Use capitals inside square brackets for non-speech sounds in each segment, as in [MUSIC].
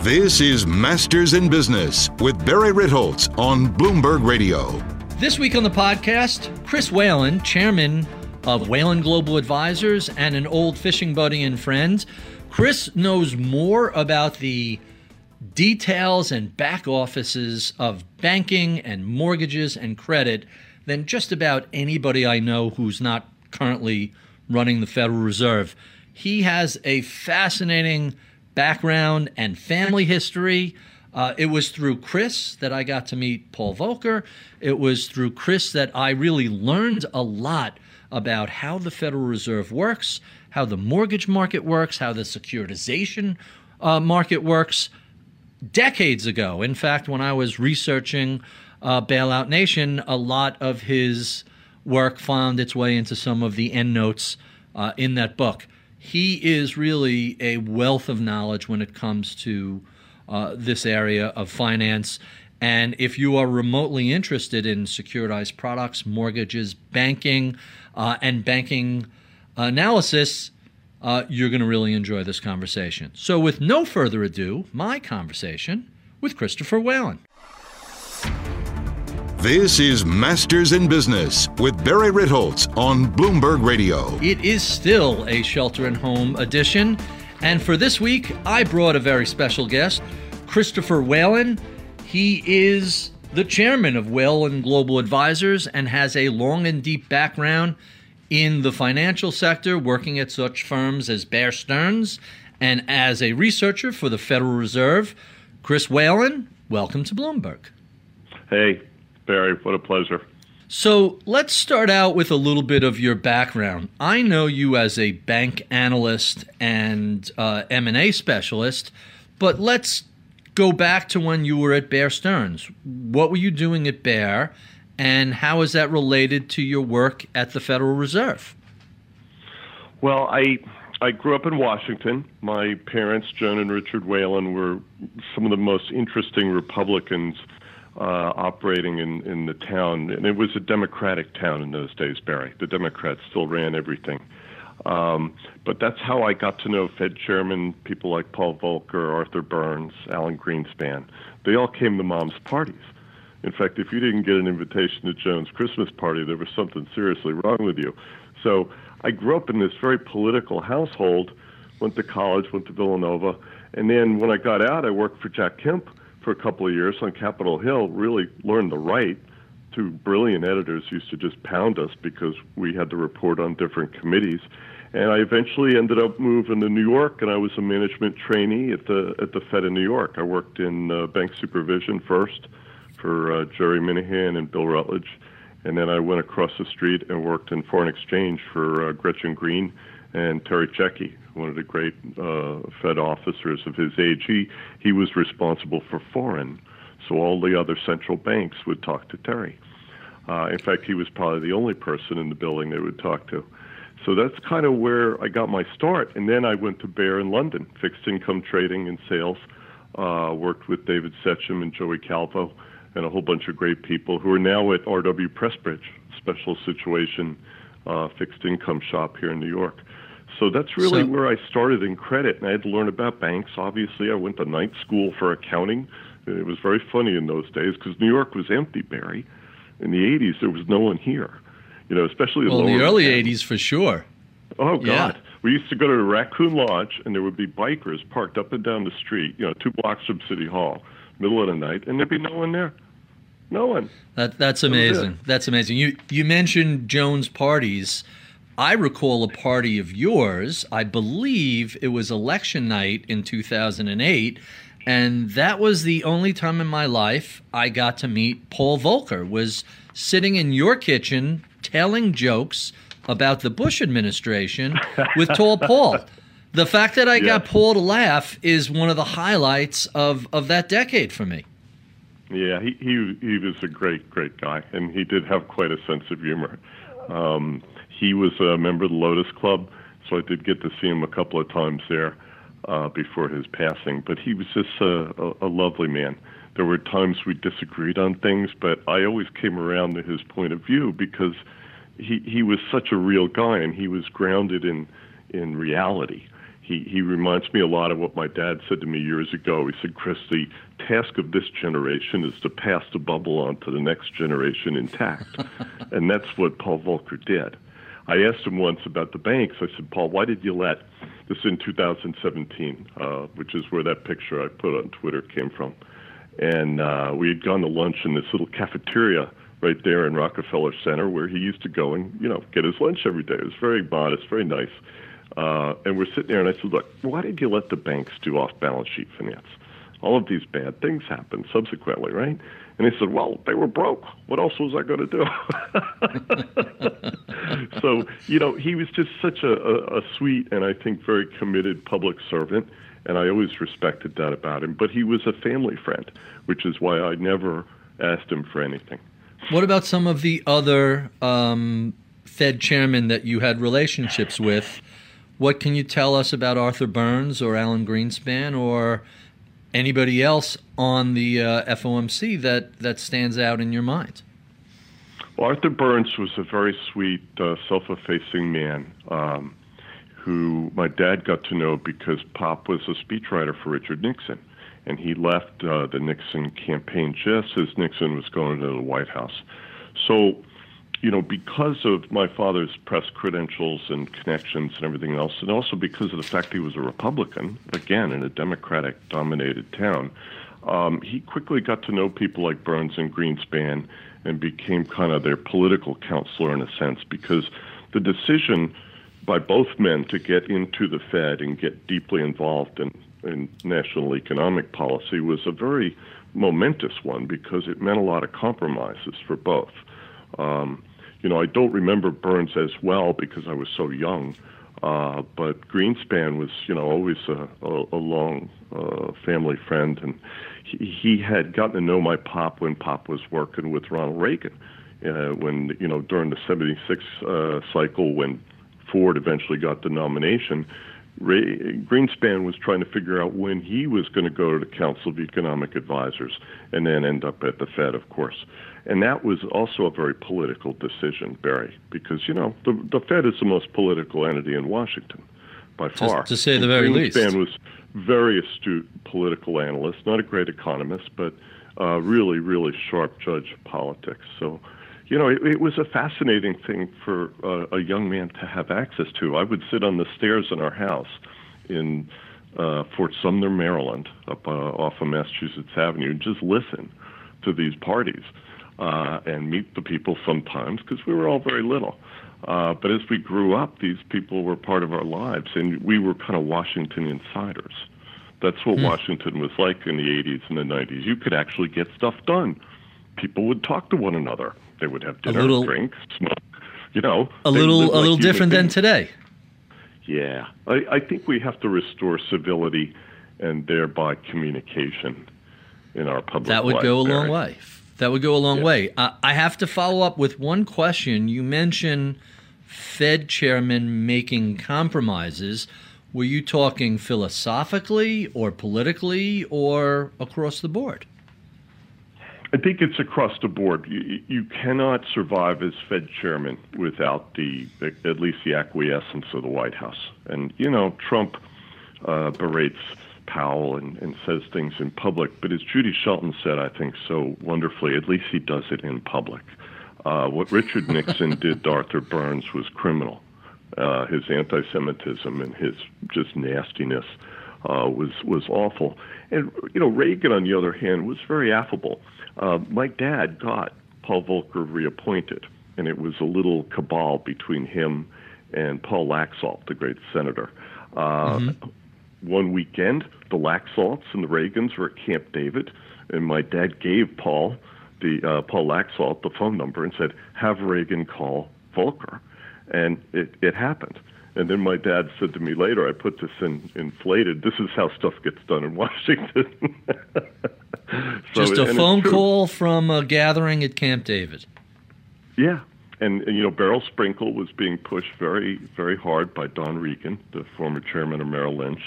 This is Masters in Business with Barry Ritholtz on Bloomberg Radio. This week on the podcast, Chris Whalen, chairman of Whalen Global Advisors and an old fishing buddy and friend. Chris knows more about the details and back offices of banking and mortgages and credit than just about anybody I know who's not currently running the Federal Reserve. He has a fascinating background and family history. Uh, it was through Chris that I got to meet Paul Volcker. It was through Chris that I really learned a lot about how the Federal Reserve works, how the mortgage market works, how the securitization uh, market works. Decades ago, in fact, when I was researching uh, Bailout Nation, a lot of his work found its way into some of the endnotes uh, in that book he is really a wealth of knowledge when it comes to uh, this area of finance. And if you are remotely interested in securitized products, mortgages, banking, uh, and banking analysis, uh, you're going to really enjoy this conversation. So, with no further ado, my conversation with Christopher Whalen. This is Masters in Business with Barry Ritholtz on Bloomberg Radio. It is still a shelter and home edition. And for this week, I brought a very special guest, Christopher Whalen. He is the chairman of Whalen Global Advisors and has a long and deep background in the financial sector, working at such firms as Bear Stearns and as a researcher for the Federal Reserve. Chris Whalen, welcome to Bloomberg. Hey, Barry, what a pleasure. So let's start out with a little bit of your background. I know you as a bank analyst and uh, M&A specialist, but let's go back to when you were at Bear Stearns. What were you doing at Bear, and how is that related to your work at the Federal Reserve? Well, I I grew up in Washington. My parents, Joan and Richard Whalen, were some of the most interesting Republicans uh, operating in, in the town. And it was a Democratic town in those days, Barry. The Democrats still ran everything. Um, but that's how I got to know Fed chairman, people like Paul Volcker, Arthur Burns, Alan Greenspan. They all came to mom's parties. In fact, if you didn't get an invitation to Joan's Christmas party, there was something seriously wrong with you. So I grew up in this very political household, went to college, went to Villanova, and then when I got out, I worked for Jack Kemp for a couple of years on Capitol Hill, really learned the right. Two brilliant editors used to just pound us because we had to report on different committees. And I eventually ended up moving to New York, and I was a management trainee at the at the Fed in New York. I worked in uh, bank supervision first for uh, Jerry Minihan and Bill Rutledge, and then I went across the street and worked in foreign exchange for uh, Gretchen Green and Terry Checki, one of the great uh, Fed officers of his age. He he was responsible for foreign, so all the other central banks would talk to Terry. Uh, in fact, he was probably the only person in the building they would talk to. So that's kind of where I got my start. And then I went to Bear in London, fixed income trading and sales. Uh, worked with David Setcham and Joey Calvo and a whole bunch of great people who are now at RW Pressprich, special situation uh, fixed income shop here in New York. So that's really so, where I started in credit, and I had to learn about banks. Obviously, I went to night school for accounting. It was very funny in those days because New York was empty, Barry. In the '80s, there was no one here. You know, especially well, in the early '80s for sure. Oh God, yeah. we used to go to the Raccoon Lodge, and there would be bikers parked up and down the street. You know, two blocks from City Hall, middle of the night, and there'd be no one there. No one. That that's amazing. That that's amazing. You you mentioned Joan's parties. I recall a party of yours. I believe it was election night in 2008. And that was the only time in my life I got to meet Paul Volcker. Was sitting in your kitchen telling jokes about the Bush administration with Tall Paul. The fact that I Yeah. got Paul to laugh is one of the highlights of, of that decade for me. Yeah, he, he he was a great great guy, and he did have quite a sense of humor. Um, he was a member of the Lotus Club, so I did get to see him a couple of times there uh, before his passing. But he was just a, a, a lovely man. There were times we disagreed on things, but I always came around to his point of view because he he was such a real guy, and he was grounded in in reality. He he reminds me a lot of what my dad said to me years ago. He said, "Chris, the task of this generation is to pass the bubble on to the next generation intact," [LAUGHS] and that's what Paul Volcker did. I asked him once about the banks. I said, "Paul, why did you let this in 2017, uh, which is where that picture I put on Twitter came from?" And uh, we had gone to lunch in this little cafeteria right there in Rockefeller Center, where he used to go and you know get his lunch every day. It was very modest, very nice. Uh, and we're sitting there, and I said, "Look, why did you let the banks do off-balance sheet finance? All of these bad things happened subsequently, right?" And he said, "Well, they were broke. What else was I going to do?" [LAUGHS] so, you know, he was just such a, a, a sweet and I think very committed public servant, and I always respected that about him. But he was a family friend, which is why I never asked him for anything. What about some of the other um, Fed chairmen that you had relationships with? What can you tell us about Arthur Burns or Alan Greenspan or anybody else on the uh, FOMC that, that stands out in your mind? Well, Arthur Burns was a very sweet, uh, self-effacing man um, who my dad got to know because Pop was a speechwriter for Richard Nixon, and he left uh, the Nixon campaign just as Nixon was going to the White House. So, you know, because of my father's press credentials and connections and everything else, and also because of the fact he was a Republican, again in a Democratic-dominated town, um, he quickly got to know people like Burns and Greenspan and became kind of their political counselor in a sense because the decision by both men to get into the Fed and get deeply involved in, in national economic policy was a very momentous one because it meant a lot of compromises for both. Um, you know, I don't remember Burns as well because I was so young, uh, but Greenspan was, you know, always a, a, a long uh, family friend, and he, he had gotten to know my pop when Pop was working with Ronald Reagan. Uh, when you know during the '76 uh, cycle, when Ford eventually got the nomination, Ray, Greenspan was trying to figure out when he was going to go to the Council of Economic Advisors and then end up at the Fed, of course. And that was also a very political decision, Barry, because you know the the Fed is the most political entity in Washington by far. to say the And very least. Greenspan was very astute political analyst, not a great economist, but uh, really, really sharp judge of politics. So, you know, it, it was a fascinating thing for uh, a young man to have access to. I would sit on the stairs in our house in uh, Fort Sumner, Maryland, up uh, off of Massachusetts Avenue, and just listen to these parties uh, and meet the people sometimes because we were all very little. Uh, but as we grew up, these people were part of our lives, and we were kind of Washington insiders. That's what Washington was like in the 80s and the 90s. You could actually get stuff done. People would talk to one another. They would have dinner, little- drink, smoke. You know, A little, a like little different than today. Yeah, I, I think we have to restore civility and thereby communication in our public That would life, go a long way. That would go a long Yeah. way. Uh, I have to follow up with one question. You mentioned Fed chairman making compromises. Were you talking philosophically or politically or across the board? I think it's across the board. You, you cannot survive as Fed chairman without the, at least the acquiescence of the White House. And you know, Trump uh, berates Powell and, and says things in public, but as Judy Shelton said, I think so wonderfully, at least he does it in public. Uh, what Richard Nixon did to Arthur Burns was criminal. Uh, his anti-Semitism and his just nastiness uh, was was awful. And you know, Reagan, on the other hand, was very affable. Uh, my dad got Paul Volcker reappointed, and it was a little cabal between him and Paul Laxalt, the great senator. Uh, One weekend, the Laxalts and the Reagans were at Camp David, and my dad gave Paul the uh, Paul Laxalt the phone number and said, "Have Reagan call Volcker," and it, it happened. And then my dad said to me later, I put this in inflated. This is how stuff gets done in Washington. [LAUGHS] so, Just a phone call from a gathering at Camp David. Yeah. And, and, you know, Beryl Sprinkel was being pushed very, very hard by Don Regan, the former chairman of Merrill Lynch,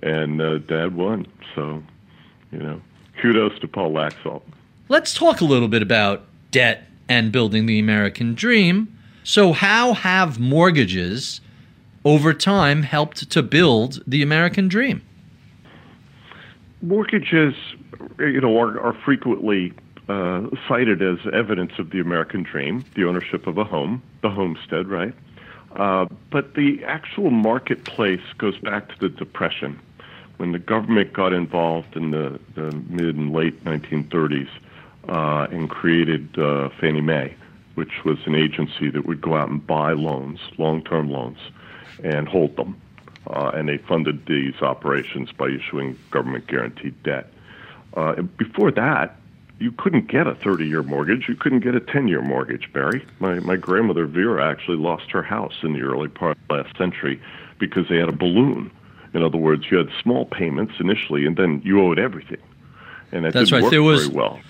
and uh, Dad won. So, you know, kudos to Paul Laxalt. Let's talk a little bit about debt and building the American dream. So, how have mortgages over time helped to build the American dream? Mortgages, you know, are, are frequently uh, cited as evidence of the American dream, the ownership of a home, the homestead, right? Uh, but the actual marketplace goes back to the Depression, when the government got involved in the, the mid and late 1930s uh, and created uh, Fannie Mae, which was an agency that would go out and buy loans, long-term loans, and hold them. Uh, and they funded these operations by issuing government guaranteed debt. Uh, before that, you couldn't get a 30 year mortgage. You couldn't get a 10 year mortgage, Barry. My, my grandmother, Vera, actually lost her house in the early part of last century because they had a balloon. In other words, you had small payments initially, and then you owed everything. And that That's didn't right. work there was, very well.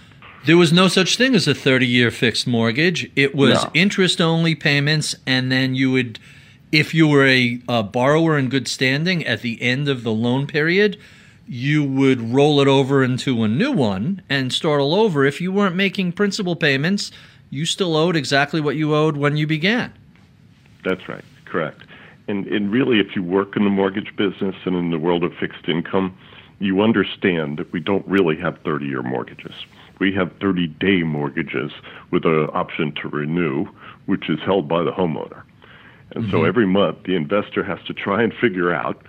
There was no such thing as a 30 year fixed mortgage. It was no. interest only payments, and then you would, if you were a, a, borrower in good standing at the end of the loan period, you would roll it over into a new one and start all over. If you weren't making principal payments, you still owed exactly what you owed when you began. That's right, correct. And, and really, if you work in the mortgage business and in the world of fixed income, you understand that we don't really have 30 year mortgages we have 30 day mortgages with an option to renew, which is held by the homeowner. And mm-hmm. so every month, the investor has to try and figure out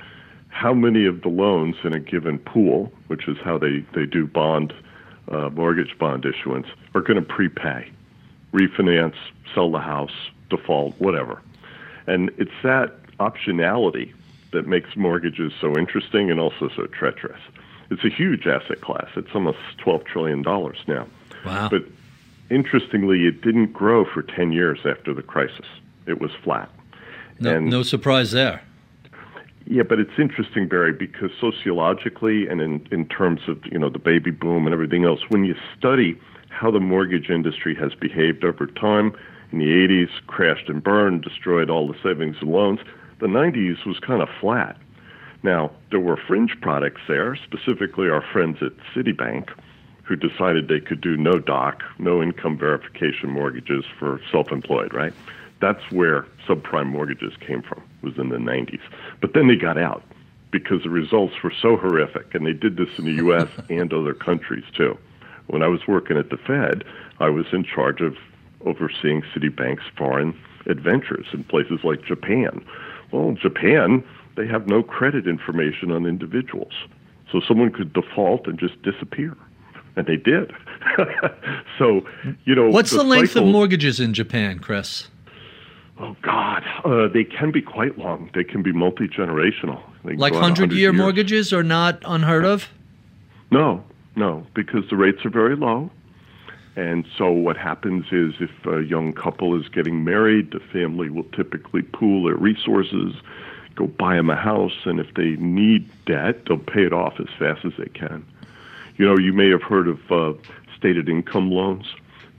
how many of the loans in a given pool, which is how they, they do bond, uh, mortgage bond issuance, are going to prepay, refinance, sell the house, default, whatever. And it's that optionality that makes mortgages so interesting and also so treacherous. It's a huge asset class. It's almost $12 trillion now. Wow. But interestingly, it didn't grow for 10 years after the crisis. It was flat. No, and, no surprise there. Yeah, but it's interesting, Barry, because sociologically and in, in terms of you know the baby boom and everything else, when you study how the mortgage industry has behaved over time, in the 80s, crashed and burned, destroyed all the savings and loans. The 90s was kind of flat. Now, there were fringe products there, specifically our friends at Citibank, who decided they could do no doc, no income verification mortgages for self employed, right? That's where subprime mortgages came from, was in the 90s. But then they got out because the results were so horrific, and they did this in the U.S. [LAUGHS] and other countries too. When I was working at the Fed, I was in charge of overseeing Citibank's foreign adventures in places like Japan. Well, in Japan they have no credit information on individuals. So someone could default and just disappear. And they did. [LAUGHS] so, you know. What's the, the length cycle, of mortgages in Japan, Chris? Oh, God. Uh, they can be quite long. They can be multi generational. Like 100 year mortgages are not unheard of? No, no, because the rates are very low. And so what happens is if a young couple is getting married, the family will typically pool their resources go buy them a house, and if they need debt, they'll pay it off as fast as they can. You know, you may have heard of uh, stated income loans.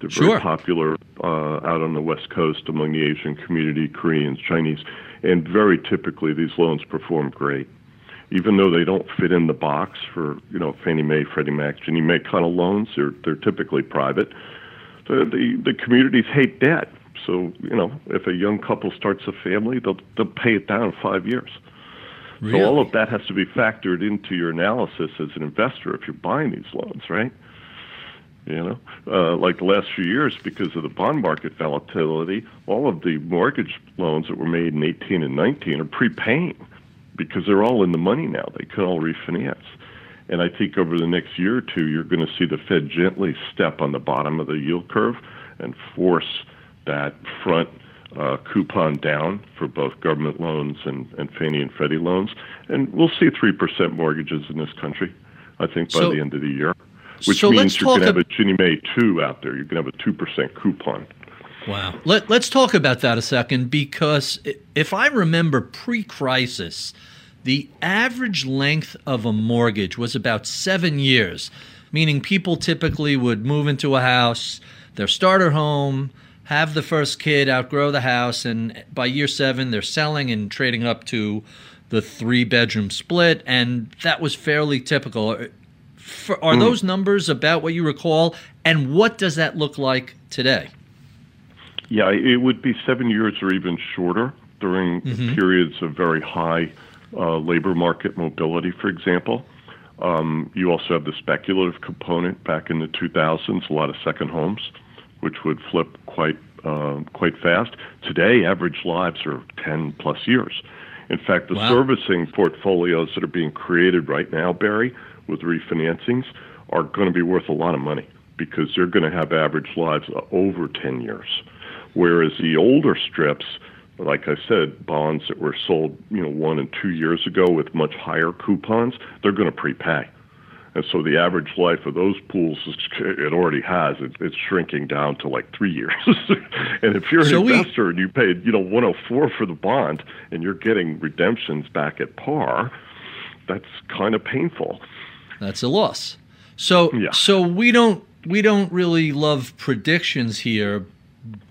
They're very sure. popular uh, out on the West Coast among the Asian community, Koreans, Chinese, and very typically these loans perform great. Even though they don't fit in the box for you know Fannie Mae, Freddie Mac, Ginnie Mae kind of loans, they're they're typically private. The, the the communities hate debt so you know, if a young couple starts a family, they'll they'll pay it down in five years. Really? So all of that has to be factored into your analysis as an investor if you're buying these loans, right? You know, uh, like the last few years, because of the bond market volatility, all of the mortgage loans that were made in 18 and 19 are prepaying because they're all in the money now. They can all refinance. And I think over the next year or two, you're going to see the Fed gently step on the bottom of the yield curve and force that front uh, coupon down for both government loans and, and Fannie and Freddie loans. And we'll see 3% mortgages in this country, I think, by so, the end of the year, which so means you're going to have a Ginnie Mae 2 out there. You're going to have a 2% coupon. Wow. Let, let's talk about that a second because if I remember pre crisis, the average length of a mortgage was about seven years, meaning people typically would move into a house, their starter home, have the first kid, outgrow the house, and by year seven, they're selling and trading up to the three bedroom split. And that was fairly typical. Are mm. those numbers about what you recall? And what does that look like today? Yeah, it would be seven years or even shorter during mm-hmm. periods of very high uh, labor market mobility, for example. Um, you also have the speculative component back in the 2000s, a lot of second homes, which would flip quite uh, quite fast. Today, average lives are 10 plus years. In fact, the wow. servicing portfolios that are being created right now, Barry, with refinancings, are going to be worth a lot of money because they're going to have average lives over 10 years. Whereas the older strips, like I said, bonds that were sold, you know, one and two years ago with much higher coupons, they're going to prepay. And so the average life of those pools, it already has, it, it's shrinking down to like three years. [LAUGHS] and if you're an so investor we, and you paid, you know, 104 for the bond and you're getting redemptions back at par, that's kind of painful. That's a loss. So, yeah. so we don't we don't really love predictions here,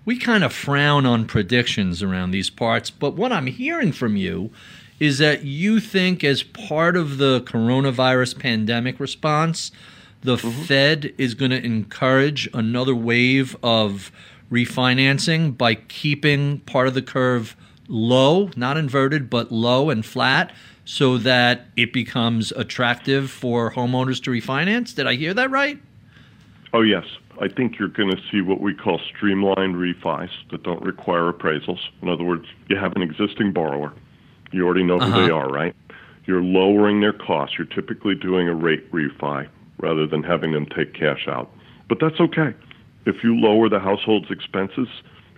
we kind of frown on predictions around these parts, but what I'm hearing from you is that you think, as part of the coronavirus pandemic response, the mm-hmm. Fed is going to encourage another wave of refinancing by keeping part of the curve low, not inverted, but low and flat, so that it becomes attractive for homeowners to refinance. Did I hear that right? Oh, yes. I think you're going to see what we call streamlined refis that don't require appraisals. In other words, you have an existing borrower. You already know who uh-huh. they are, right? You're lowering their costs. You're typically doing a rate refi rather than having them take cash out. But that's okay. If you lower the household's expenses,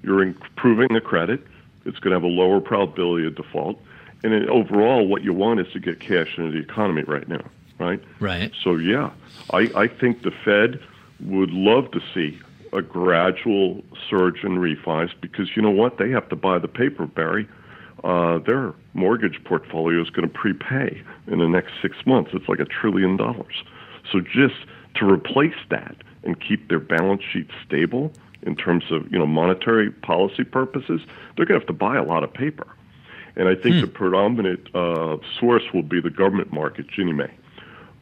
you're improving the credit. It's going to have a lower probability of default. And overall, what you want is to get cash into the economy right now, right? Right. So, yeah, I, I think the Fed would love to see a gradual surge in refis because you know what? They have to buy the paper, Barry. Uh, their mortgage portfolio is going to prepay in the next six months. It's like a trillion dollars. So just to replace that and keep their balance sheet stable in terms of you know monetary policy purposes, they're going to have to buy a lot of paper. And I think hmm. the predominant uh, source will be the government market, Ginnie Mae.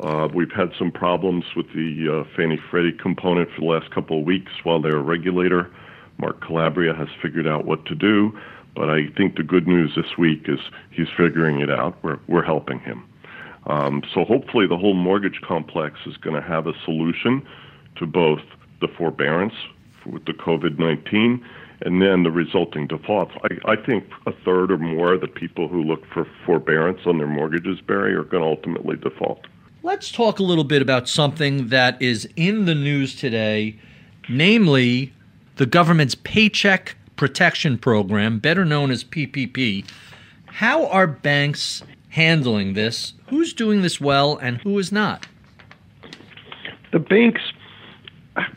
Uh, we've had some problems with the uh, Fannie Freddie component for the last couple of weeks while their regulator, Mark Calabria, has figured out what to do. But I think the good news this week is he's figuring it out. We're, we're helping him. Um, so hopefully the whole mortgage complex is going to have a solution to both the forbearance with the COVID 19 and then the resulting defaults. I, I think a third or more of the people who look for forbearance on their mortgages, Barry, are going to ultimately default. Let's talk a little bit about something that is in the news today, namely the government's Paycheck Protection Program, better known as PPP. How are banks handling this? Who's doing this well and who is not? The banks,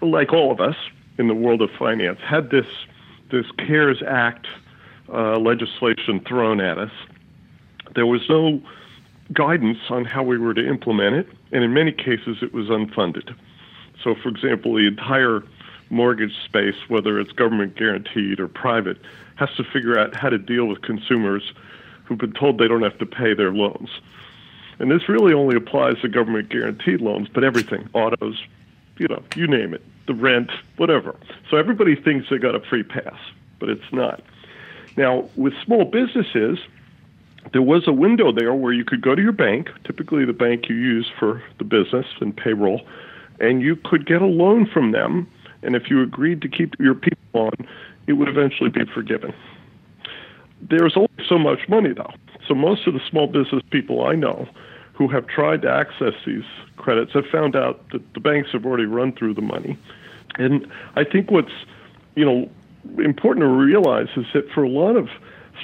like all of us in the world of finance, had this this CARES Act uh, legislation thrown at us. There was no guidance on how we were to implement it, and in many cases it was unfunded. So, for example, the entire mortgage space, whether it's government guaranteed or private, has to figure out how to deal with consumers who've been told they don't have to pay their loans. And this really only applies to government guaranteed loans, but everything autos, you know, you name it, the rent, whatever. So everybody thinks they got a free pass, but it's not. Now, with small businesses, there was a window there where you could go to your bank, typically the bank you use for the business and payroll, and you could get a loan from them. And if you agreed to keep your people on, it would eventually be forgiven. There's only so much money, though. So most of the small business people I know who have tried to access these credits have found out that the banks have already run through the money. And I think what's, you know, important to realize is that for a lot of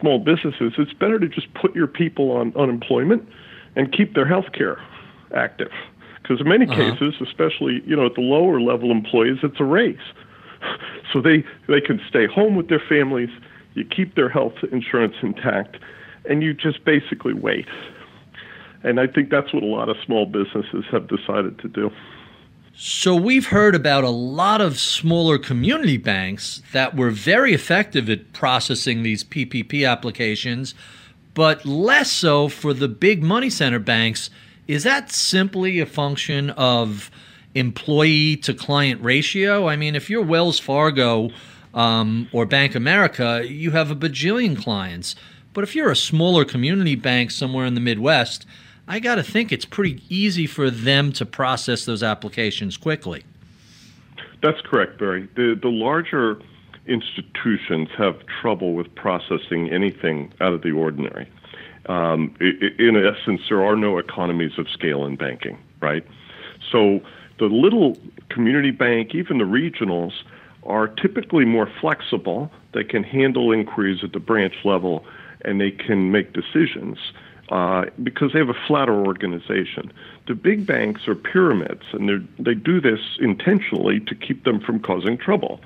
small businesses, it's better to just put your people on unemployment and keep their health care active. Because in many uh-huh. cases, especially you know at the lower level employees, it's a race. So they, they can stay home with their families, you keep their health insurance intact, and you just basically wait. And I think that's what a lot of small businesses have decided to do. So we've heard about a lot of smaller community banks that were very effective at processing these PPP applications, but less so for the big money center banks. Is that simply a function of employee to client ratio? I mean, if you're Wells Fargo um, or Bank America, you have a bajillion clients. But if you're a smaller community bank somewhere in the Midwest, I got to think it's pretty easy for them to process those applications quickly. That's correct, Barry. The, the larger institutions have trouble with processing anything out of the ordinary. Um, in essence, there are no economies of scale in banking, right? So the little community bank, even the regionals, are typically more flexible. They can handle inquiries at the branch level and they can make decisions uh, because they have a flatter organization. The big banks are pyramids, and they do this intentionally to keep them from causing trouble.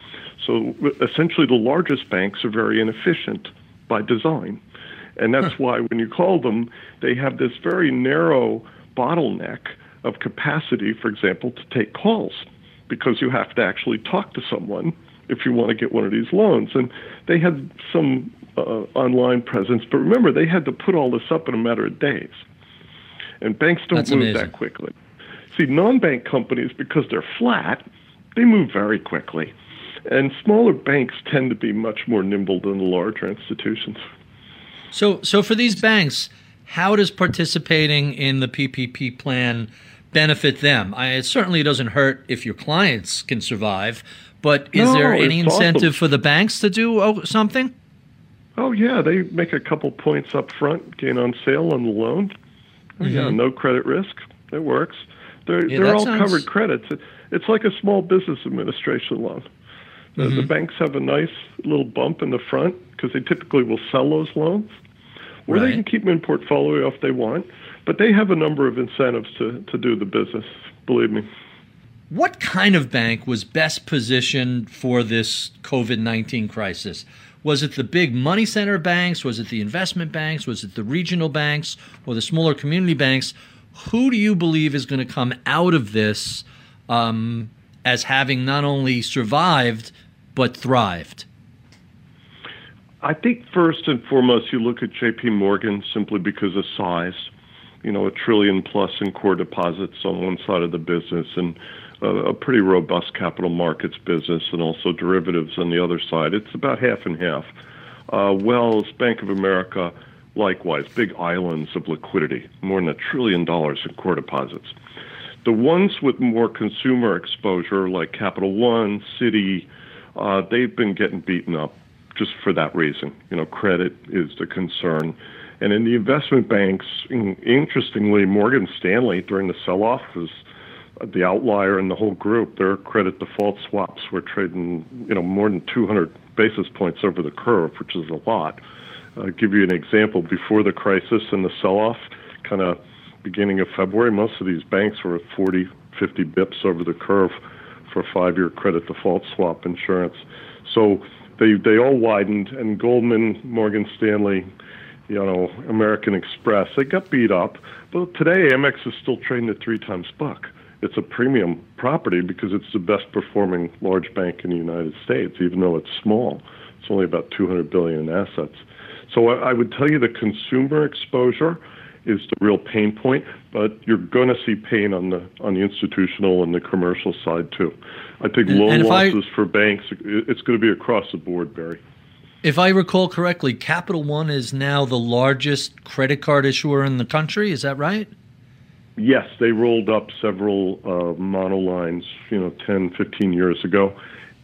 So essentially, the largest banks are very inefficient by design. And that's why when you call them, they have this very narrow bottleneck of capacity, for example, to take calls, because you have to actually talk to someone if you want to get one of these loans. And they had some uh, online presence. But remember, they had to put all this up in a matter of days. And banks don't That's move amazing. that quickly. See, non bank companies, because they're flat, they move very quickly. And smaller banks tend to be much more nimble than the larger institutions. So, so for these banks, how does participating in the PPP plan benefit them? I, it certainly doesn't hurt if your clients can survive, but is No, there any incentive awesome. for the banks to do oh, something? Oh yeah, they make a couple points up front, gain on sale on the loan. Oh, Yeah, no credit risk. It works. They're Mm-hmm. Yeah, they're all sounds- covered credits. It, it's like a small business administration loan. The, Mm-hmm. the banks have a nice little bump in the front because they typically will sell those loans, or they can keep them in portfolio if they want. But they have a number of incentives to, to do the business. Believe me. What kind of bank was best positioned for this COVID 19 crisis? Was it the big money center banks? Was it the investment banks? Was it the regional banks or the smaller community banks? Who do you believe is going to come out of this um, as having not only survived, but thrived? I think first and foremost, you look at J.P. Morgan simply because of size. You know, a trillion plus in core deposits on one side of the business, and a, pretty robust capital markets business, and also derivatives on the other side. It's about half and half. Uh, Wells, Bank of America, likewise, big islands of liquidity, more than a trillion dollars in core deposits. The ones with more consumer exposure, like Capital One, Citi, uh, they've been getting beaten up just for that reason. You know, credit is the concern. And in the investment banks, in- interestingly, Morgan Stanley during the sell off was the outlier in the whole group. Their credit default swaps were trading, you know, more than 200 basis points over the curve, which is a lot. I'll give you an example. Before the crisis and the sell off, kind of beginning of February, most of these banks were at 40, 50 bips over the curve for five year credit default swap insurance. So they, they all widened, and Goldman, Morgan Stanley, you know, American Express, they got beat up. But today, Amex is still trading at three times book. It's a premium property because it's the best performing large bank in the United States, even though it's small. It's only about 200 billion in assets. So I, I would tell you the consumer exposure is the real pain point, but you're going to see pain on the on the institutional and the commercial side too. I think And- loan and if I- losses for banks, it's going to be across the board, Barry. If I recall correctly, Capital One is now the largest credit card issuer in the country. Is that right? Yes, they rolled up several uh, monolines, you know, 10, 15 years ago,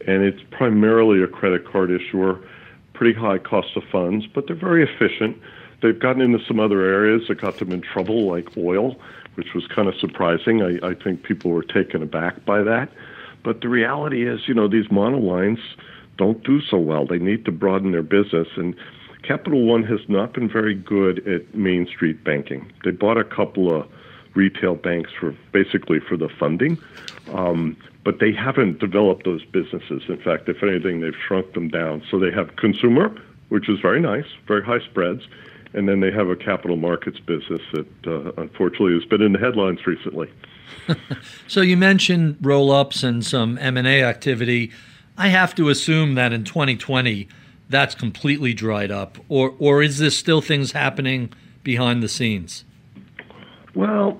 and it's primarily a credit card issuer, pretty high cost of funds, but they're very efficient. They've gotten into some other areas that got them in trouble, like oil, which was kind of surprising. I, I think people were taken aback by that. But the reality is, you know, these monolines don't do so well. They need to broaden their business, and Capital One has not been very good at Main Street banking. They bought a couple of retail banks for basically for the funding. Um, but they haven't developed those businesses. In fact, if anything, they've shrunk them down. So they have consumer, which is very nice, very high spreads, and then they have a capital markets business that uh, unfortunately has been in the headlines recently. [LAUGHS] so you mentioned roll-ups and some M&A activity. I have to assume that in 2020 that's completely dried up or or is there still things happening behind the scenes? Well,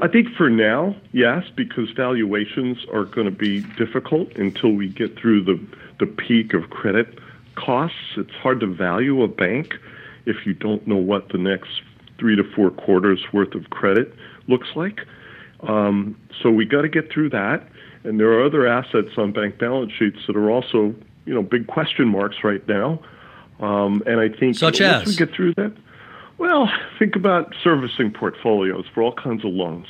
I think for now, yes, because valuations are going to be difficult until we get through the the peak of credit costs. It's hard to value a bank if you don't know what the next three to four quarters worth of credit looks like. Um, so we got to get through that. And there are other assets on bank balance sheets that are also, you know, big question marks right now. Um, and I think such once as we get through that, well, think about servicing portfolios for all kinds of loans.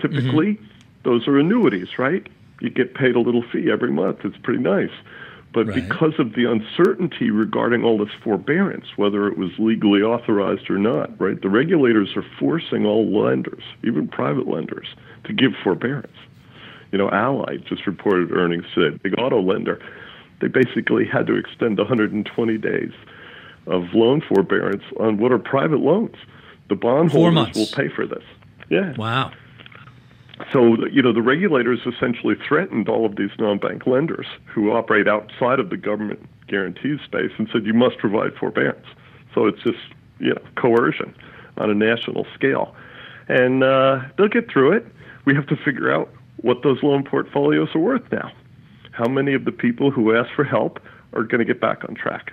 Typically, mm-hmm. those are annuities, right? You get paid a little fee every month. It's pretty nice. But right. because of the uncertainty regarding all this forbearance, whether it was legally authorized or not, right, the regulators are forcing all lenders, even private lenders, to give forbearance. You know, Ally just reported earnings today, big auto lender. They basically had to extend 120 days of loan forbearance on what are private loans. The bondholders will pay for this. Yeah. Wow. So, you know, the regulators essentially threatened all of these non bank lenders who operate outside of the government guarantee space and said, you must provide forbearance. So it's just, you know, coercion on a national scale. And uh, they'll get through it. We have to figure out what those loan portfolios are worth now. How many of the people who ask for help are going to get back on track?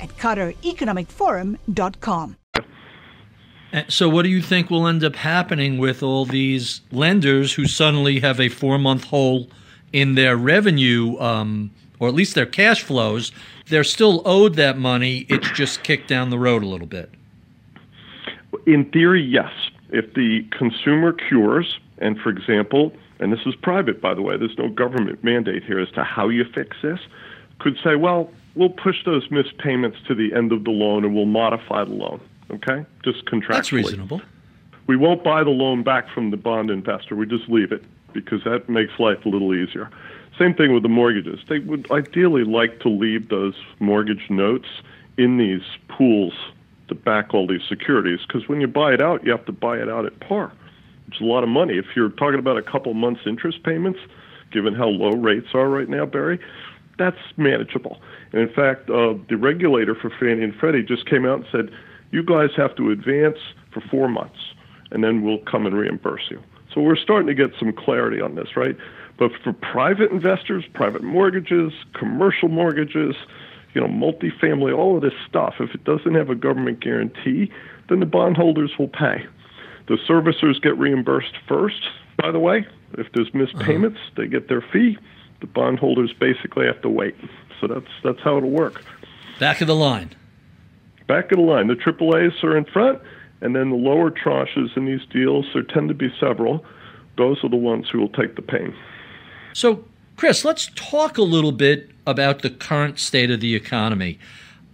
at QatarEconomicForum.com. So, what do you think will end up happening with all these lenders who suddenly have a four month hole in their revenue, um, or at least their cash flows? They're still owed that money, it's just kicked down the road a little bit. In theory, yes. If the consumer cures, and for example, and this is private, by the way, there's no government mandate here as to how you fix this, could say, well, we'll push those missed payments to the end of the loan and we'll modify the loan. Okay, just contractually. That's reasonable. We won't buy the loan back from the bond investor. We just leave it because that makes life a little easier. Same thing with the mortgages. They would ideally like to leave those mortgage notes in these pools to back all these securities because when you buy it out, you have to buy it out at par. It's a lot of money. If you're talking about a couple months' interest payments, given how low rates are right now, Barry, that's manageable. And in fact, uh, the regulator for Fannie and Freddie just came out and said, you guys have to advance for four months, and then we'll come and reimburse you. So we're starting to get some clarity on this, right? But for private investors, private mortgages, commercial mortgages, you know, multifamily, all of this stuff, if it doesn't have a government guarantee, then the bondholders will pay. The servicers get reimbursed first, by the way. If there's missed uh-huh. payments, they get their fee. The bondholders basically have to wait. So that's that's how it'll work. Back of the line. Back of the line. The AAA's are in front, and then the lower tranches in these deals, there tend to be several. Those are the ones who will take the pain. So, Chris, let's talk a little bit about the current state of the economy.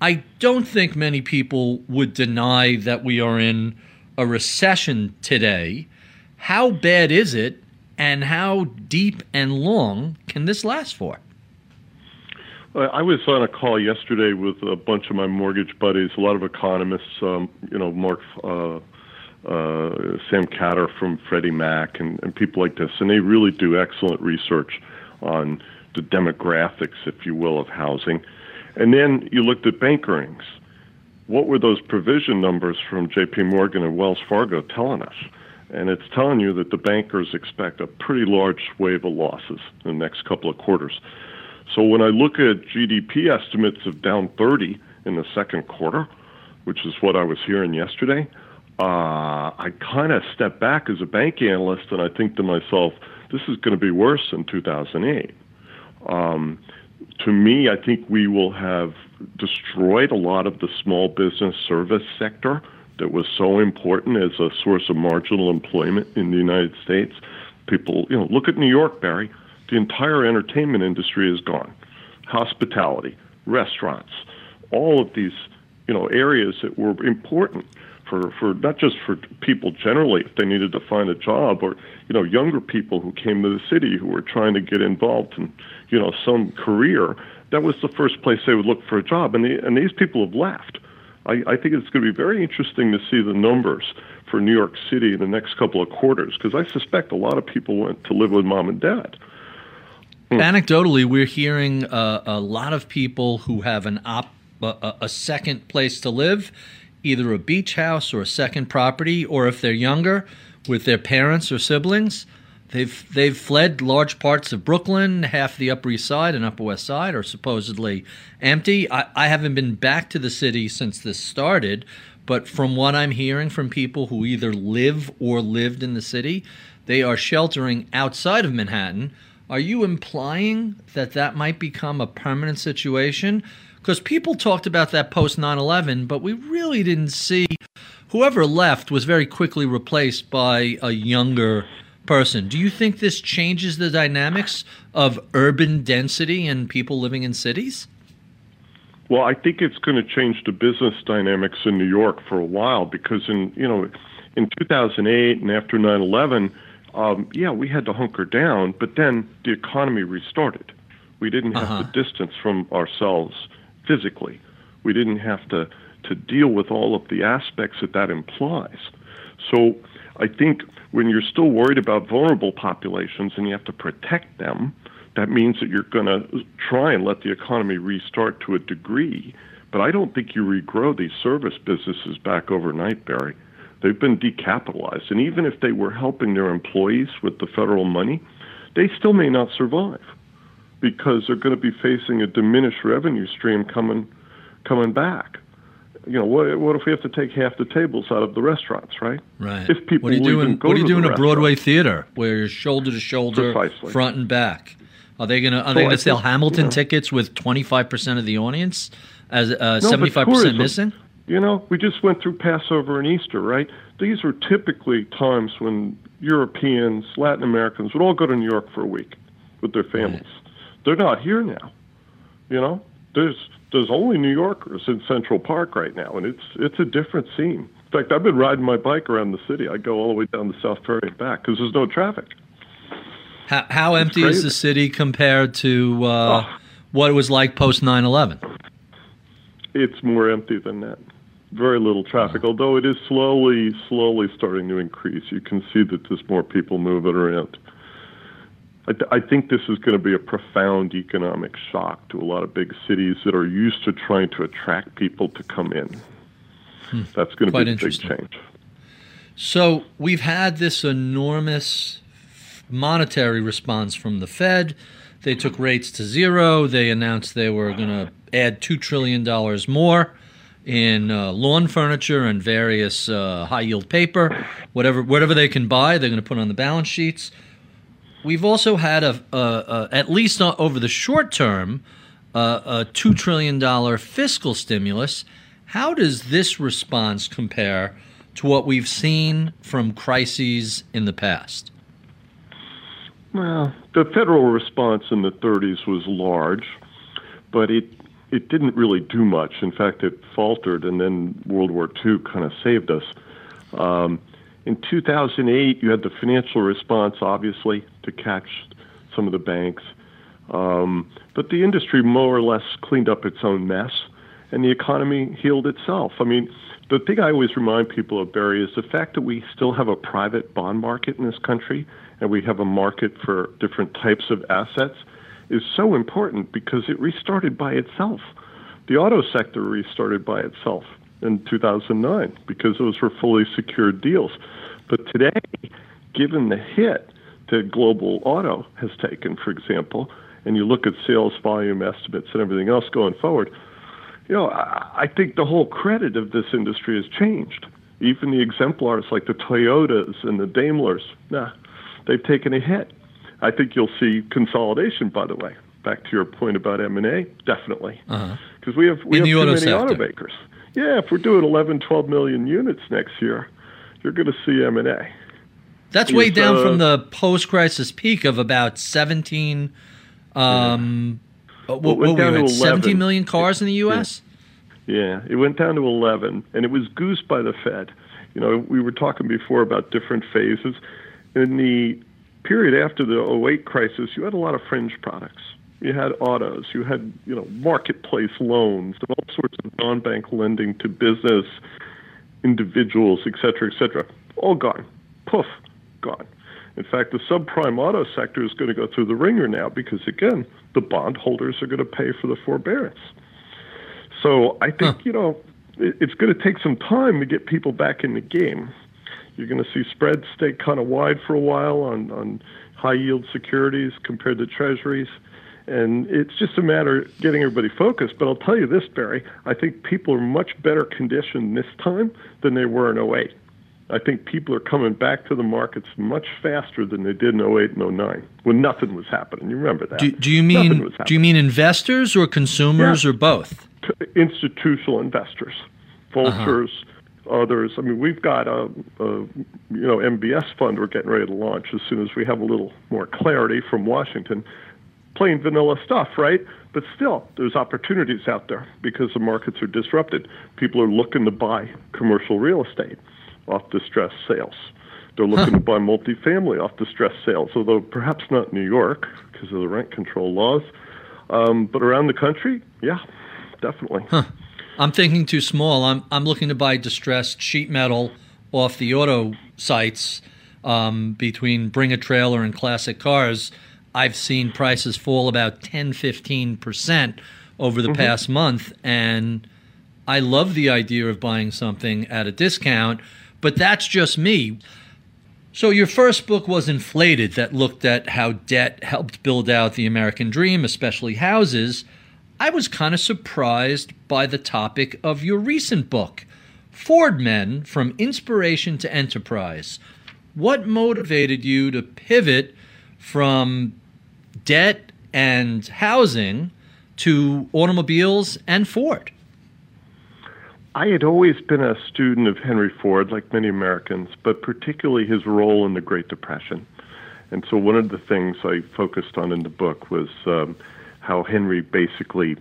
I don't think many people would deny that we are in a recession today. How bad is it, and how deep and long can this last for? I was on a call yesterday with a bunch of my mortgage buddies, a lot of economists, um, you know, Mark, uh, uh, Sam Khater from Freddie Mac, and, and people like this, and they really do excellent research on the demographics, if you will, of housing. And then you looked at bank earnings. What were those provision numbers from J.P. Morgan and Wells Fargo telling us? And it's telling you that the bankers expect a pretty large wave of losses in the next couple of quarters. So when I look at GDP estimates of down 30 in the second quarter, which is what I was hearing yesterday, uh, I kind of step back as a bank analyst and I think to myself, this is going to be worse in 2008. Um, to me, I think we will have destroyed a lot of the small business service sector that was so important as a source of marginal employment in the United States. People, you know, look at New York, Barry. The entire entertainment industry is gone. Hospitality, restaurants, all of these, you know, areas that were important for, for not just for people generally if they needed to find a job or you know younger people who came to the city who were trying to get involved in you know some career that was the first place they would look for a job and the, and these people have left I, I think it's going to be very interesting to see the numbers for New York City in the next couple of quarters because I suspect a lot of people went to live with mom and dad. Hmm. Anecdotally, we're hearing uh, a lot of people who have an op, a, a second place to live, either a beach house or a second property, or if they're younger, with their parents or siblings. They've they've fled large parts of Brooklyn, half the Upper East Side and Upper West Side are supposedly empty. I, I haven't been back to the city since this started, but from what I'm hearing from people who either live or lived in the city, they are sheltering outside of Manhattan. Are you implying that that might become a permanent situation? Because people talked about that post 9 11, but we really didn't see whoever left was very quickly replaced by a younger person. Do you think this changes the dynamics of urban density and people living in cities? Well, I think it's going to change the business dynamics in New York for a while because in you know in 2008 and after 9/11, um, yeah, we had to hunker down, but then the economy restarted. We didn't have uh-huh. to distance from ourselves physically. We didn't have to to deal with all of the aspects that that implies. So I think when you're still worried about vulnerable populations and you have to protect them, that means that you're going to try and let the economy restart to a degree. But I don't think you regrow these service businesses back overnight, Barry. They've been decapitalized. And even if they were helping their employees with the federal money, they still may not survive because they're going to be facing a diminished revenue stream coming coming back you know, what, what if we have to take half the tables out of the restaurants, right? Right. If people what are you doing? What are you doing a Broadway theater where you're shoulder to shoulder, Precisely. front and back? Are they gonna Are so they gonna sell think, Hamilton you know, tickets with 25 percent of the audience as 75 uh, 75 percent missing? You know, we just went through Passover and Easter, right? These were typically times when Europeans, Latin Americans would all go to New York for a week with their families. Right. They're not here now. You know, there's there's only New Yorkers in Central Park right now, and it's it's a different scene. In fact, I've been riding my bike around the city. I go all the way down the South Ferry and back because there's no traffic. How, how empty crazy. is the city compared to uh, oh. what it was like post 9/11? It's more empty than that. Very little traffic, oh. although it is slowly, slowly starting to increase. You can see that there's more people moving around. I, th- I think this is going to be a profound economic shock to a lot of big cities that are used to trying to attract people to come in. Hmm. That's going to Quite be a big change. So we've had this enormous monetary response from the Fed. They took rates to zero. They announced they were going to add $2 trillion more in uh, lawn furniture and various uh, high yield paper. Whatever, whatever they can buy, they're going to put on the balance sheets. We've also had a, a, a at least over the short term, a two trillion dollar fiscal stimulus. How does this response compare to what we've seen from crises in the past? Well, the federal response in the 30s was large, but it it didn't really do much. In fact, it faltered, and then World War II kind of saved us. Um, in 2008, you had the financial response, obviously, to catch some of the banks. Um, but the industry more or less cleaned up its own mess, and the economy healed itself. I mean, the thing I always remind people of, Barry, is the fact that we still have a private bond market in this country, and we have a market for different types of assets, is so important because it restarted by itself. The auto sector restarted by itself in 2009 because those were fully secured deals. But today, given the hit that global auto has taken, for example, and you look at sales volume estimates and everything else going forward, you know, I, I think the whole credit of this industry has changed. Even the exemplars like the Toyotas and the Daimlers, nah, they've taken a hit. I think you'll see consolidation. By the way, back to your point about M and A, definitely, because uh-huh. we have we In have too many sector. automakers. Yeah, if we're doing 11, 12 million units next year, you're going to see M and A. That's way Is, down uh, from the post-crisis peak of about 17. Um, uh, what, Well, what were we to at? 17 11. million cars in the U.S. Yeah, it went down to 11, and it was goosed by the Fed. You know, we were talking before about different phases. In the period after the 08 crisis, you had a lot of fringe products. You had autos, you had, you know, marketplace loans, and all sorts of non-bank lending to business, individuals, et cetera, et cetera. All gone. Poof, gone. In fact, the subprime auto sector is going to go through the wringer now because, again, the bondholders are going to pay for the forbearance. So I think, you know, it's going to take some time to get people back in the game. You're going to see spreads stay kind of wide for a while on, on high yield securities compared to treasuries. And it's just a matter of getting everybody focused. But I'll tell you this, Barry, I think people are much better conditioned this time than they were in 08. I think people are coming back to the markets much faster than they did in 08 and 09 when nothing was happening. You remember that? Do, do you mean do you mean investors or consumers Yeah. or both? institutional investors, vultures, uh-huh. others. I mean, we've got a, a you know MBS fund we're getting ready to launch as soon as we have a little more clarity from Washington. Plain vanilla stuff, right? But still, there's opportunities out there because the markets are disrupted. People are looking to buy commercial real estate off distressed sales. They're looking to buy multifamily off distressed sales, although perhaps not New York because of the rent control laws. Um, but around the country, yeah, definitely. I'm thinking too small. I'm I'm looking to buy distressed sheet metal off the auto sites um, between Bring a Trailer and Classic Cars. I've seen prices fall about 10, 15 percent over the mm-hmm. past month, and I love the idea of buying something at a discount. But that's just me. So your first book was inflated that looked at how debt helped build out the American dream, especially houses. I was kind of surprised by the topic of your recent book, Ford Men From Inspiration to Enterprise. What motivated you to pivot from debt and housing to automobiles and Ford? I had always been a student of Henry Ford, like many Americans, but particularly his role in the Great Depression. And so one of the things I focused on in the book was um, how Henry basically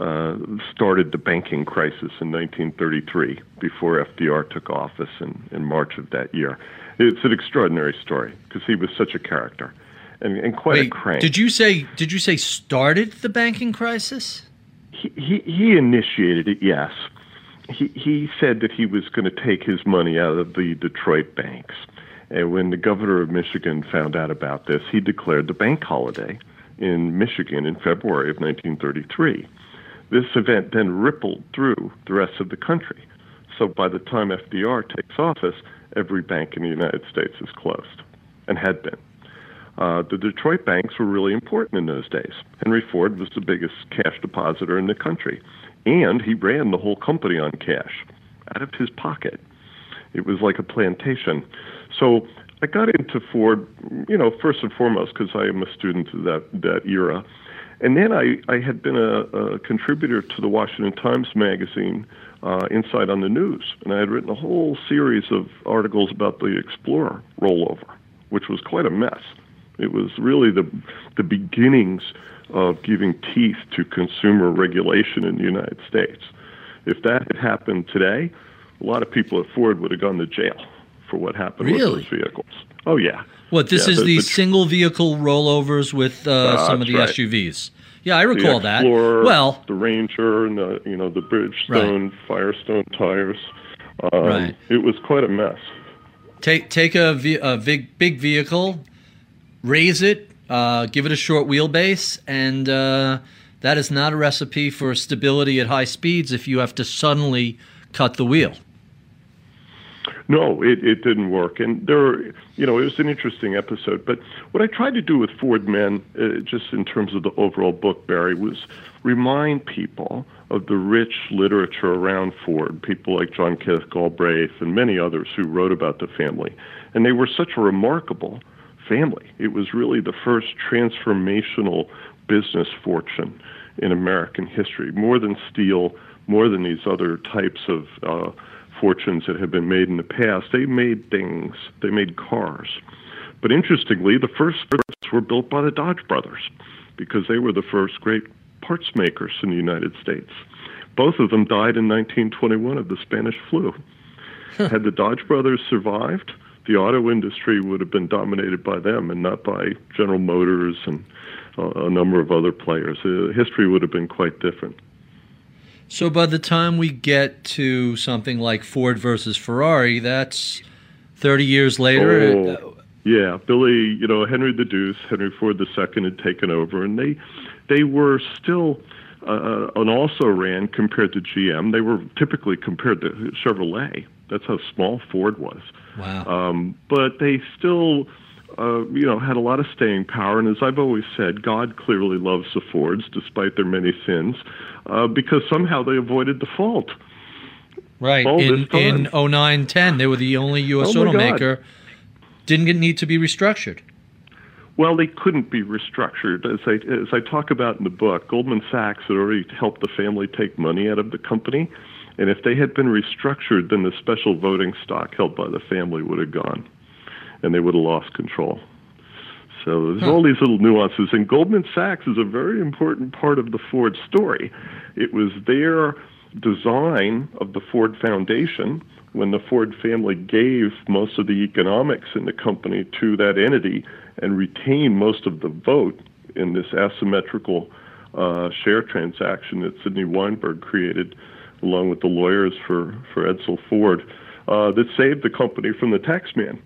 uh, started the banking crisis in 1933 before FDR took office in, in March of that year. It's an extraordinary story because he was such a character and, and quite a crank. did you say did you say started the banking crisis? he, he, he initiated it, yes. He, he said that he was going to take his money out of the Detroit banks. And when the governor of Michigan found out about this, he declared the bank holiday in Michigan in February of 1933. This event then rippled through the rest of the country. So by the time FDR takes office, every bank in the United States is closed and had been. Uh, the Detroit banks were really important in those days. Henry Ford was the biggest cash depositor in the country, and he ran the whole company on cash out of his pocket. It was like a plantation. So I got into Ford, you know, first and foremost because I am a student of that that era, and then I I had been a, a contributor to the Washington Times magazine. Uh, Insight on the News, and I had written a whole series of articles about the Explorer rollover, which was quite a mess. It was really the the beginnings of giving teeth to consumer regulation in the United States. If that had happened today, a lot of people at Ford would have gone to jail for what happened Really? with those vehicles. Oh yeah. What this Yeah, is the- the, the- single vehicle rollovers with uh, some of the right. SUVs. Yeah, I The recall that. Well, the Ranger, and the you know the Bridgestone, Firestone tires. Um, Right. It was quite a mess. take take a, a big big vehicle, raise it, uh, give it a short wheelbase, and uh, that is not a recipe for stability at high speeds if you have to suddenly cut the wheel. No, it, it didn't work. And there, you know, it was an interesting episode. But what I tried to do with Ford Men, uh, just in terms of the overall book, Barry, was remind people of the rich literature around Ford, people like John Kenneth Galbraith and many others who wrote about the family. And they were such a remarkable family. It was really the first transformational business fortune in American history, more than steel, more than these other types of uh, fortunes that have been made in the past. They made things, they made cars. But interestingly, the first parts were built by the Dodge brothers because they were the first great parts makers in the United States. Both of them died in 1921 of the Spanish flu. Had the Dodge brothers survived, the auto industry would have been dominated by them and not by General Motors and uh, a number of other players. Uh, history would have been quite different. So by the time we get to something like Ford versus Ferrari, that's 30 years later. Oh, yeah, Billy, you know, Henry the Deuce, Henry Ford II had taken over, and they they were still uh, an also ran compared to GM. They were typically compared to Chevrolet. That's how small Ford was. Wow. Um, but they still uh, you know, had a lot of staying power. And as I've always said, God clearly loves the Fords despite their many sins, uh, because somehow they avoided default. Right. in in 09 10, they were the only U.S. Oh automaker. God. Didn't need to be restructured. Well, they couldn't be restructured. As I, as I talk about in the book, Goldman Sachs had already helped the family take money out of the company. And if they had been restructured, then the special voting stock held by the family would have gone and they would have lost control. So there's huh. all these little nuances, and Goldman Sachs is a very important part of the Ford story. It was their design of the Ford Foundation when the Ford family gave most of the economics in the company to that entity and retained most of the vote in this asymmetrical uh, share transaction that Sidney Weinberg created along with the lawyers for, for Edsel Ford uh, that saved the company from the taxman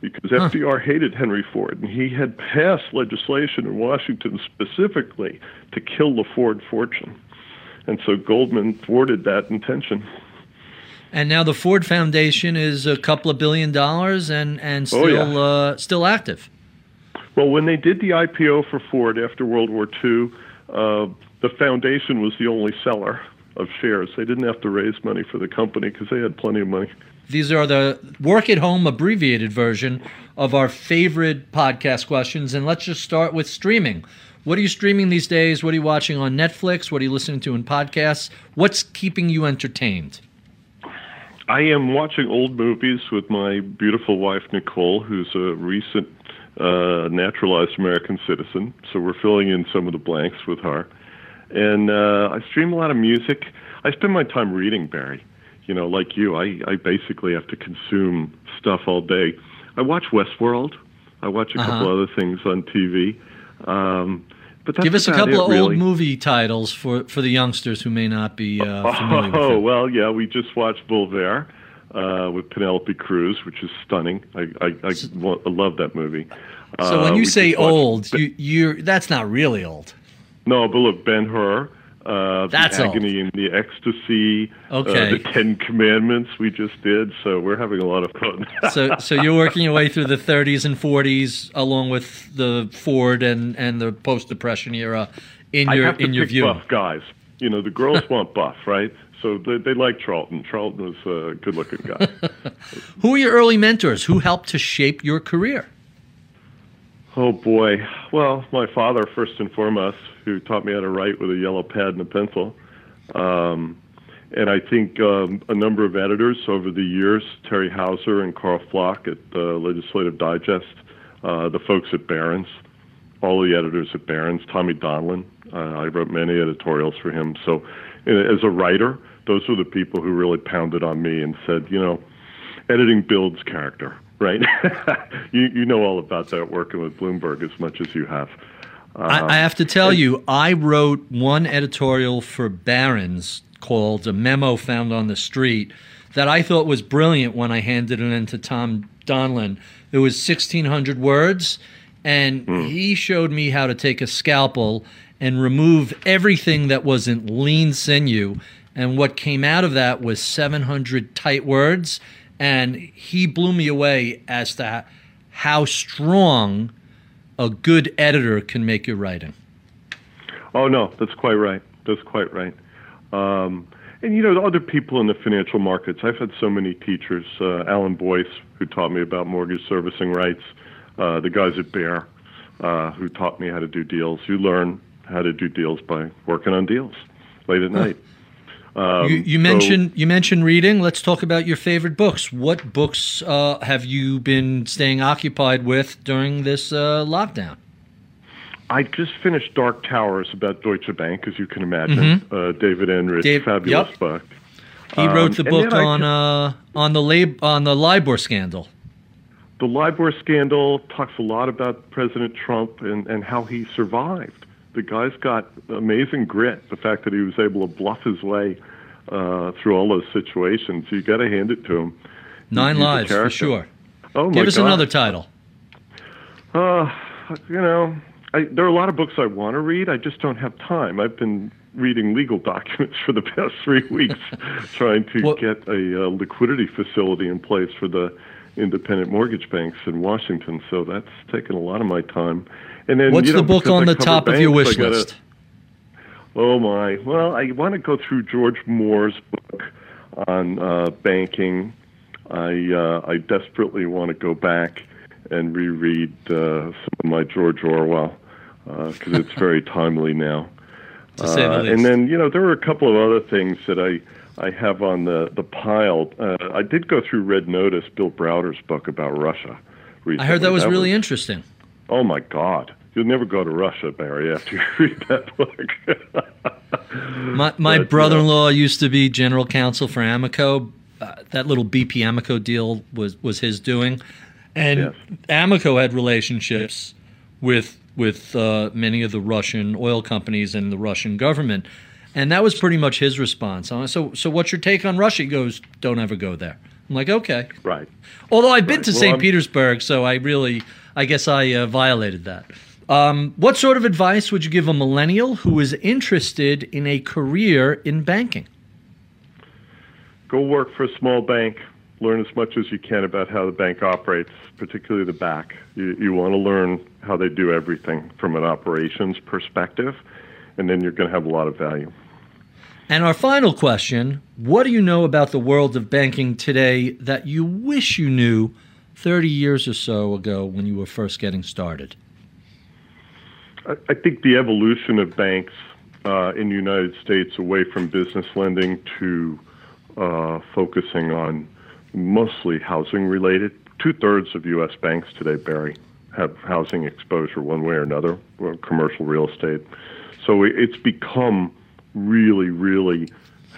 because huh. FDR hated Henry Ford, and he had passed legislation in Washington specifically to kill the Ford fortune. And so Goldman thwarted that intention. And now the Ford Foundation is a couple of billion dollars and, and still, oh, yeah. uh, still active. Well, when they did the IPO for Ford after World War II, uh, the foundation was the only seller of shares. They didn't have to raise money for the company because they had plenty of money. These are the work at home abbreviated version of our favorite podcast questions. And let's just start with streaming. What are you streaming these days? What are you watching on Netflix? What are you listening to in podcasts? What's keeping you entertained? I am watching old movies with my beautiful wife, Nicole, who's a recent uh, naturalized American citizen. So we're filling in some of the blanks with her. And uh, I stream a lot of music. I spend my time reading, Barry you know, like you, I, I basically have to consume stuff all day. I watch Westworld. I watch a uh-huh. couple other things on TV. Um, but give us a couple it, of really. old movie titles for, for the youngsters who may not be uh, [LAUGHS] familiar oh, with it. well, yeah, we just watched Volver uh, with Penelope Cruz, which is stunning. I I, I, I love that movie. So uh, when you say old, you you that's not really old. No, but look, Ben Hur uh, That's the agony old. and the ecstasy, okay. Uh, the Ten Commandments we just did. So we're having a lot of fun. [LAUGHS] so, so you're working your way through the 30s and 40s, along with the Ford and, and the post Depression era in your I to in your view. Buff guys, you know, the girls want buff, right? So they, they like Charlton. Charlton was a good-looking guy. [LAUGHS] Who are your early mentors? Who helped to shape your career? Oh boy. Well, my father first and foremost, who taught me how to write with a yellow pad and a pencil. Um, and I think um, a number of editors over the years, Terry Hauser and Carl Flock at uh, Legislative Digest, uh, the folks at Barron's, all the editors at Barron's, Tommy Donlan. Uh, I wrote many editorials for him. So, as a writer, those were the people who really pounded on me and said, you know, editing builds character right? [LAUGHS] you you know all about that working with Bloomberg as much as you have. Um, I, I, have to tell and, you, I wrote one editorial for Barron's called "A Memo Found on the Street" that I thought was brilliant when I handed it in to Tom Donlan. It was sixteen hundred words, and mm. he showed me how to take a scalpel and remove everything that wasn't lean sinew. And what came out of that was 700 tight words and he blew me away as to how strong a good editor can make your writing. Oh no, that's quite right. That's quite right. Um, and you know, the other people in the financial markets. I've had so many teachers. Uh, Alan Boyce, who taught me about mortgage servicing rights. Uh, the guys at Bear, uh, who taught me how to do deals. You learn how to do deals by working on deals late at night. Um, you, you, mentioned so, you mentioned reading. Let's talk about your favorite books. What books uh, have you been staying occupied with during this uh, lockdown? I just finished Dark Towers about Deutsche Bank, as you can imagine. Mm-hmm. Uh, David Enrich, Dave, fabulous yep. book. He wrote um, the book on uh, on the lab, on the LIBOR scandal. The LIBOR scandal talks a lot about President Trump and, and how he survived. The guy's got amazing grit. The fact that he was able to bluff his way uh, through all those situations, you got to hand it to him. Nine He's lives for sure. Oh Give us God. another title. Uh, you know, I, there are a lot of books I want to read. I just don't have time. I've been reading legal [LAUGHS] documents for the past three weeks, [LAUGHS] trying to well, get a uh, liquidity facility in place for the independent mortgage banks in Washington. So that's taken a lot of my time. And then, what's you know, the book on the top banks, of your wish gotta, list? Oh my! Well, I want to go through George Moore's book on uh, banking. I uh, I desperately want to go back and reread uh, some of my George Orwell because uh, it's very [LAUGHS] timely now. Uh, and then you know there were a couple of other things that I I have on the the pile. Uh, I did go through Red Notice, Bill Browder's book about Russia. Recently. I heard that was that really was, interesting. Oh my God! You'll never go to Russia, Barry, after you [LAUGHS] read that book. my my but, brother-in-law used to be general counsel for Amoco. Uh, that little BP Amoco deal was was his doing, and yes. Amoco had relationships with with uh, many of the Russian oil companies and the Russian government. And that was pretty much his response. So, so what's your take on Russia? He goes, "Don't ever go there." I'm like, okay, right. Although I've been right. to well, St. Petersburg, so I really, I guess I uh, violated that. Um, what sort of advice would you give a millennial who is interested in a career in banking? Go work for a small bank. Learn as much as you can about how the bank operates, particularly the back. You, you want to learn how they do everything from an operations perspective, and then you're going to have a lot of value. And our final question What do you know about the world of banking today that you wish you knew 30 years or so ago when you were first getting started? I think the evolution of banks uh, in the United States away from business lending to uh, focusing on mostly housing related. Two thirds of U.S. banks today, Barry, have housing exposure one way or another, commercial real estate. So it's become really, really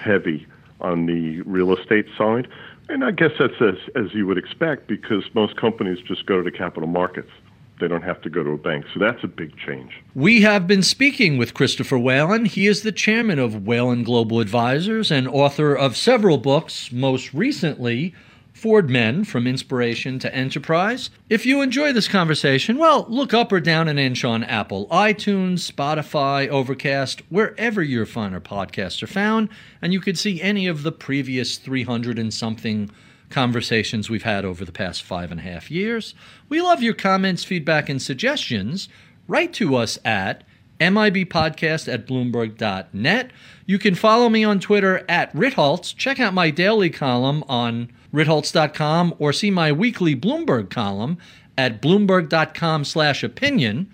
heavy on the real estate side. And I guess that's as, as you would expect because most companies just go to the capital markets. They don't have to go to a bank. So that's a big change. We have been speaking with Christopher Whalen. He is the chairman of Whalen Global Advisors and author of several books, most recently, Ford Men From Inspiration to Enterprise. If you enjoy this conversation, well, look up or down an inch on Apple, iTunes, Spotify, Overcast, wherever your finer podcasts are found, and you could see any of the previous 300 and something conversations we've had over the past five and a half years. We love your comments, feedback, and suggestions. Write to us at MIBpodcast at Bloomberg.net. You can follow me on Twitter at Ritholtz. Check out my daily column on Ritholtz.com or see my weekly Bloomberg column at Bloomberg.com slash opinion.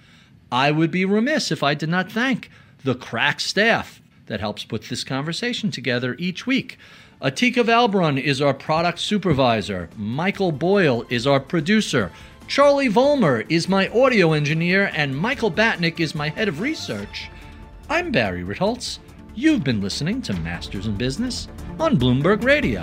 I would be remiss if I did not thank the crack staff that helps put this conversation together each week. Atika Valbrun is our product supervisor. Michael Boyle is our producer. Charlie Vollmer is my audio engineer, and Michael Batnick is my head of research. I'm Barry Ritholtz. You've been listening to Masters in Business on Bloomberg Radio.